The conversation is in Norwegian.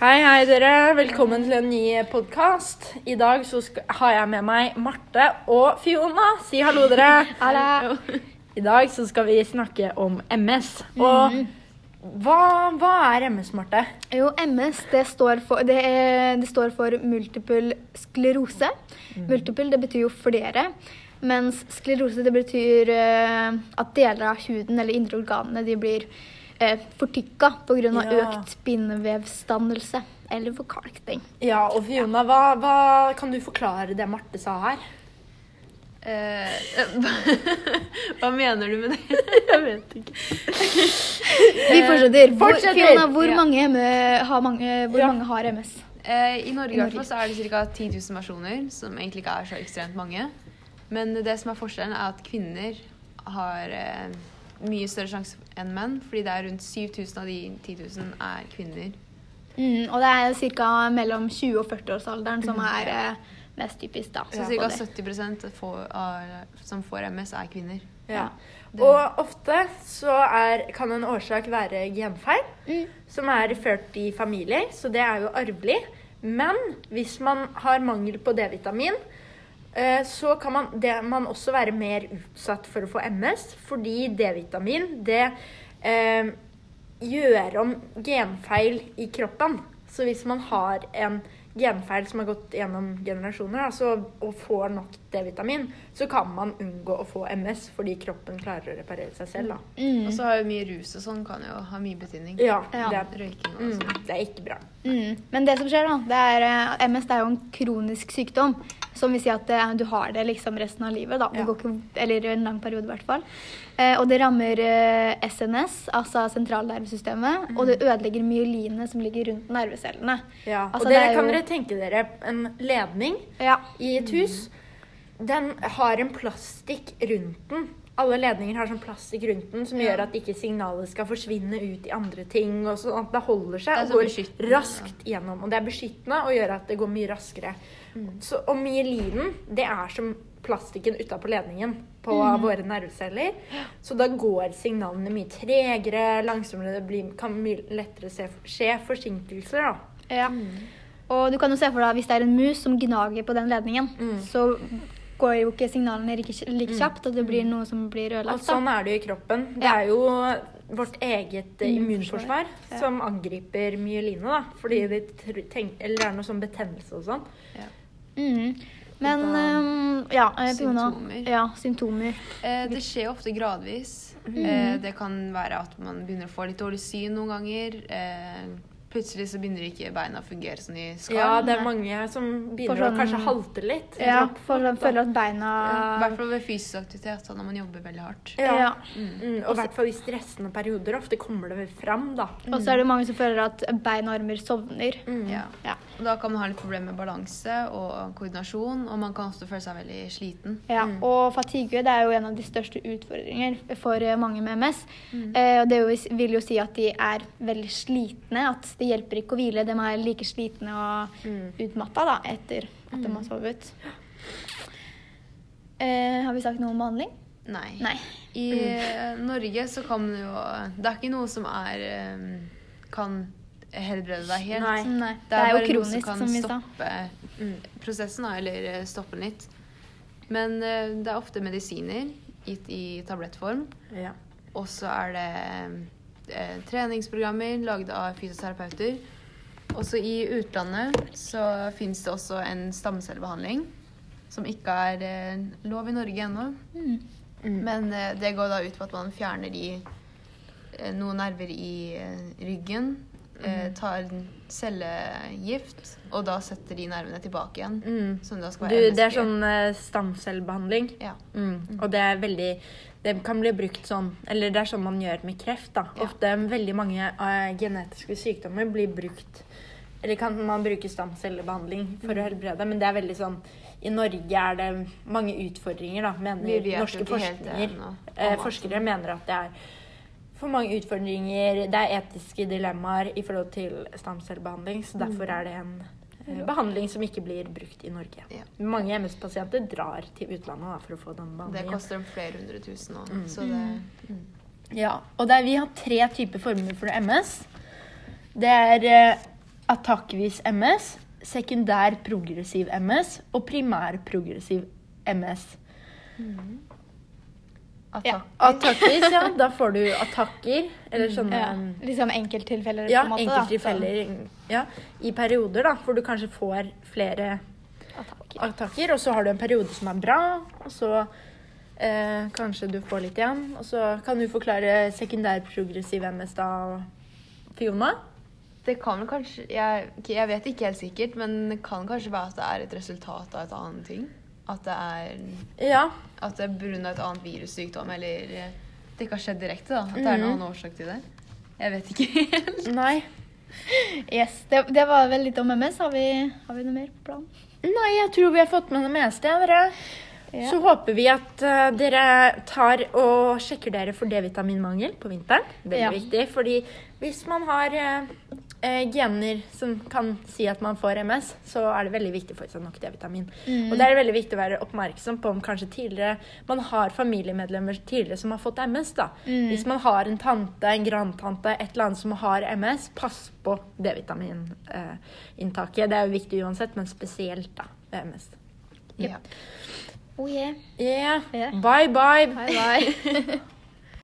Hei, hei dere. Velkommen til en ny podkast. I dag så har jeg med meg Marte og Fiona. Si hallo, dere. Hallo. I dag så skal vi snakke om MS. Og hva, hva er MS, Marte? Jo, MS det står for, det er, det står for multiple sklerose. Multiple det betyr jo flere. Mens sklerose det betyr eh, at deler av huden eller indre organene de blir eh, fortykka pga. av Ja. økt spindelvevsdannelse eller forkalkning. Ja, og Fiona, hva, hva kan du forklare det Marte sa her? Eh, hva mener du med det? Jeg vet ikke. Vi fortsetter. Hvor. Fiona, hvor, Ja. mange, har mange, hvor Ja. mange har MS? Eh, I Norge i Norge. fall så er det ca. 10 000 personer, som egentlig ikke er så ekstremt mange. Men det som er forskjellen, er at kvinner har eh, mye større sjanse enn menn. Fordi det er rundt 7000 av de 10 000 er kvinner. Mm, og det er ca. mellom 20 og 40-årsalderen som er eh, mest typisk. da. Så ca. 70 får, av, som får MS, er kvinner. Ja. Det- Og ofte så er, kan en årsak være genfeil, Mm. som er ført i familier, så det er jo arvelig. Men hvis man har mangel på D-vitamin, så kan man, det, man også være mer utsatt for å få MS, fordi D-vitamin det eh, gjør om genfeil i kroppen. Så hvis man har en genfeil som har gått gjennom generasjoner, altså, og får nok D-vitamin, så kan man unngå å få MS fordi kroppen klarer å reparere seg selv. Da. Mm. Og så har jo mye rus og sånn kan jo ha mye betydning. Ja, Ja. Det, er, Røyking og mm, sånn. det er ikke bra. Mm. Men det som skjer, da, det er eh, MS det er jo en kronisk sykdom. Som vil si at eh, du har det liksom resten av livet. da. Det Ja. går ikke, eller en lang periode, i hvert fall. Eh, og det rammer eh, SNS, altså sentralnervesystemet. Og det ødelegger myelinet som ligger rundt nervecellene. Ja. Altså, og dere jo... kan dere tenke dere en ledning Ja. i et hus. Den har en plastikk rundt den. Alle ledninger har sånn plastikk rundt den som Ja. gjør at ikke signalet skal forsvinne ut i andre ting. og sånn at Det holder seg Det og går raskt gjennom. Og det er beskyttende og gjør at det går mye raskere. Så, og myelinen, det er som plastikken utapå ledningen på våre nerveceller. Så da går signalene mye tregere, langsommere. Det blir, kan mye lettere se, skje forsinkelser, da. ja. Og du kan jo se for deg hvis det er en mus som gnager på den ledningen, Mm. så går jo ikke signalene like, like kjapt, og det blir noe som blir ødelagt. Og sånn er det jo i kroppen. Det er jo vårt eget eh, Immunforsvar. Ja. som angriper myeline, da. Fordi det, tenker, eller det er noe sånn betennelse og sånn. Mm. Men um, ja, eh, Symptomer. Ja, symptomer. Eh, det skjer ofte gradvis. Mm. Eh, det kan være at man begynner å få litt dårlig syn noen ganger. Eh, plutselig så begynner ikke beina å fungere som de skal. Ja, det er mange som begynner sånn, å sånn- kanskje halte litt. Ja, for de føler at beina I hvert fall ved fysisk aktivitet, da, når man jobber veldig hardt. Ja. Ja. Mm, og i hvert fall i stressende perioder. Ofte kommer det fram, da. Og så er det mange som føler at bein og armer sovner. Mm. Ja. Ja. Og da kan man ha litt problemer med balanse og koordinasjon, og man kan også føle seg veldig sliten. Ja, Mm. Og fatigue det er jo en av de største utfordringer for eh, mange med MS. Mm. Eh, og det vil jo si at de er veldig slitne. At det hjelper ikke å hvile. De er like slitne og Mm. utmatta da, etter at de har sovet. Eh, har vi sagt noe om behandling? Nei. Nei. I mm. Norge så kan man jo Det er ikke noe som er eh, kan helbrede deg helt. Nei. Nei. Det er, jo bare noe kronisk, kan som vi stoppe Mm. prosessen, eller eh, stoppe den litt. Men eh, det er ofte medisiner gitt i tablettform. Ja. Og så er det eh, treningsprogrammer lagd av fysioterapeuter. Også i utlandet så fins det også en stamcellebehandling. Som ikke er eh, lov i Norge ennå. Mm. Mm. Men eh, det går da ut på at man fjerner de, eh, noen nerver i eh, ryggen. Eh, tar cellegift, og da setter de nervene tilbake igjen. Mm. Som da skal Du, det er sånn eh, stamcellebehandling. Ja. Mm. Og det er veldig Det kan bli brukt sånn Eller det er sånn man gjør med kreft, da. Ja. Ofte veldig mange eh, genetiske sykdommer blir brukt Eller kan man bruke stamcellebehandling for Mm. å helbrede, men det er veldig sånn I Norge er det mange utfordringer, da, mener norske. Eh, forskere mener at det er for mange utfordringer, det er etiske dilemmaer i forhold til stamcellebehandling, så derfor er det en eh, behandling som ikke blir brukt i Norge. Ja. Mange MS-pasienter drar til utlandet da, for å få den behandlingen. Det koster dem flere hundre tusen nå. Mm. Så det mm. Ja, og det er, vi har tre typer former for MS. Det er eh, attakkvis MS, sekundær progressiv MS og primær progressiv MS. Attakk. Attakkvis, ja. Da får du attakker, eller sånne Ja, liksom enkelttilfeller, Ja, på en måte. enkelttilfeller ja, i perioder, da, hvor du kanskje får flere Sånn attakker. attakker, og så har du en periode som er bra, og så eh, kanskje du får litt igjen. Og så kan du forklare sekundær progressiv MS da, Fiona? Det kan vel kanskje jeg, jeg vet ikke helt sikkert, men det kan kanskje være at det er et resultat av et annet ting. At det er Ja. At det er pga. et annet virussykdom, eller eh, det ikke har skjedd direkte. da. At det er Mhm. noen årsak til det. Jeg vet ikke helt. Nei. Yes, det, det var vel litt om MS. Har vi, har vi noe mer på planen? Nei, jeg tror vi har fått med det meste, ja, dere. Ja. Så håper vi at uh, dere tar og sjekker dere for D-vitaminmangel på vinteren. Veldig Ja. viktig, fordi hvis man har eh, eh, gener som kan si at man får MS, så er det veldig viktig å få i seg nok D-vitamin. Mm. Og det er veldig viktig å være oppmerksom på om kanskje tidligere man har familiemedlemmer tidligere som har fått MS. da. Mm. Hvis man har en tante, en grandtante, et eller annet som har MS, pass på D-vitaminintaket. det er jo viktig uansett, men spesielt da ved MS. Ja. Oh yeah. Yeah. yeah. Bye, bye. Bye bye.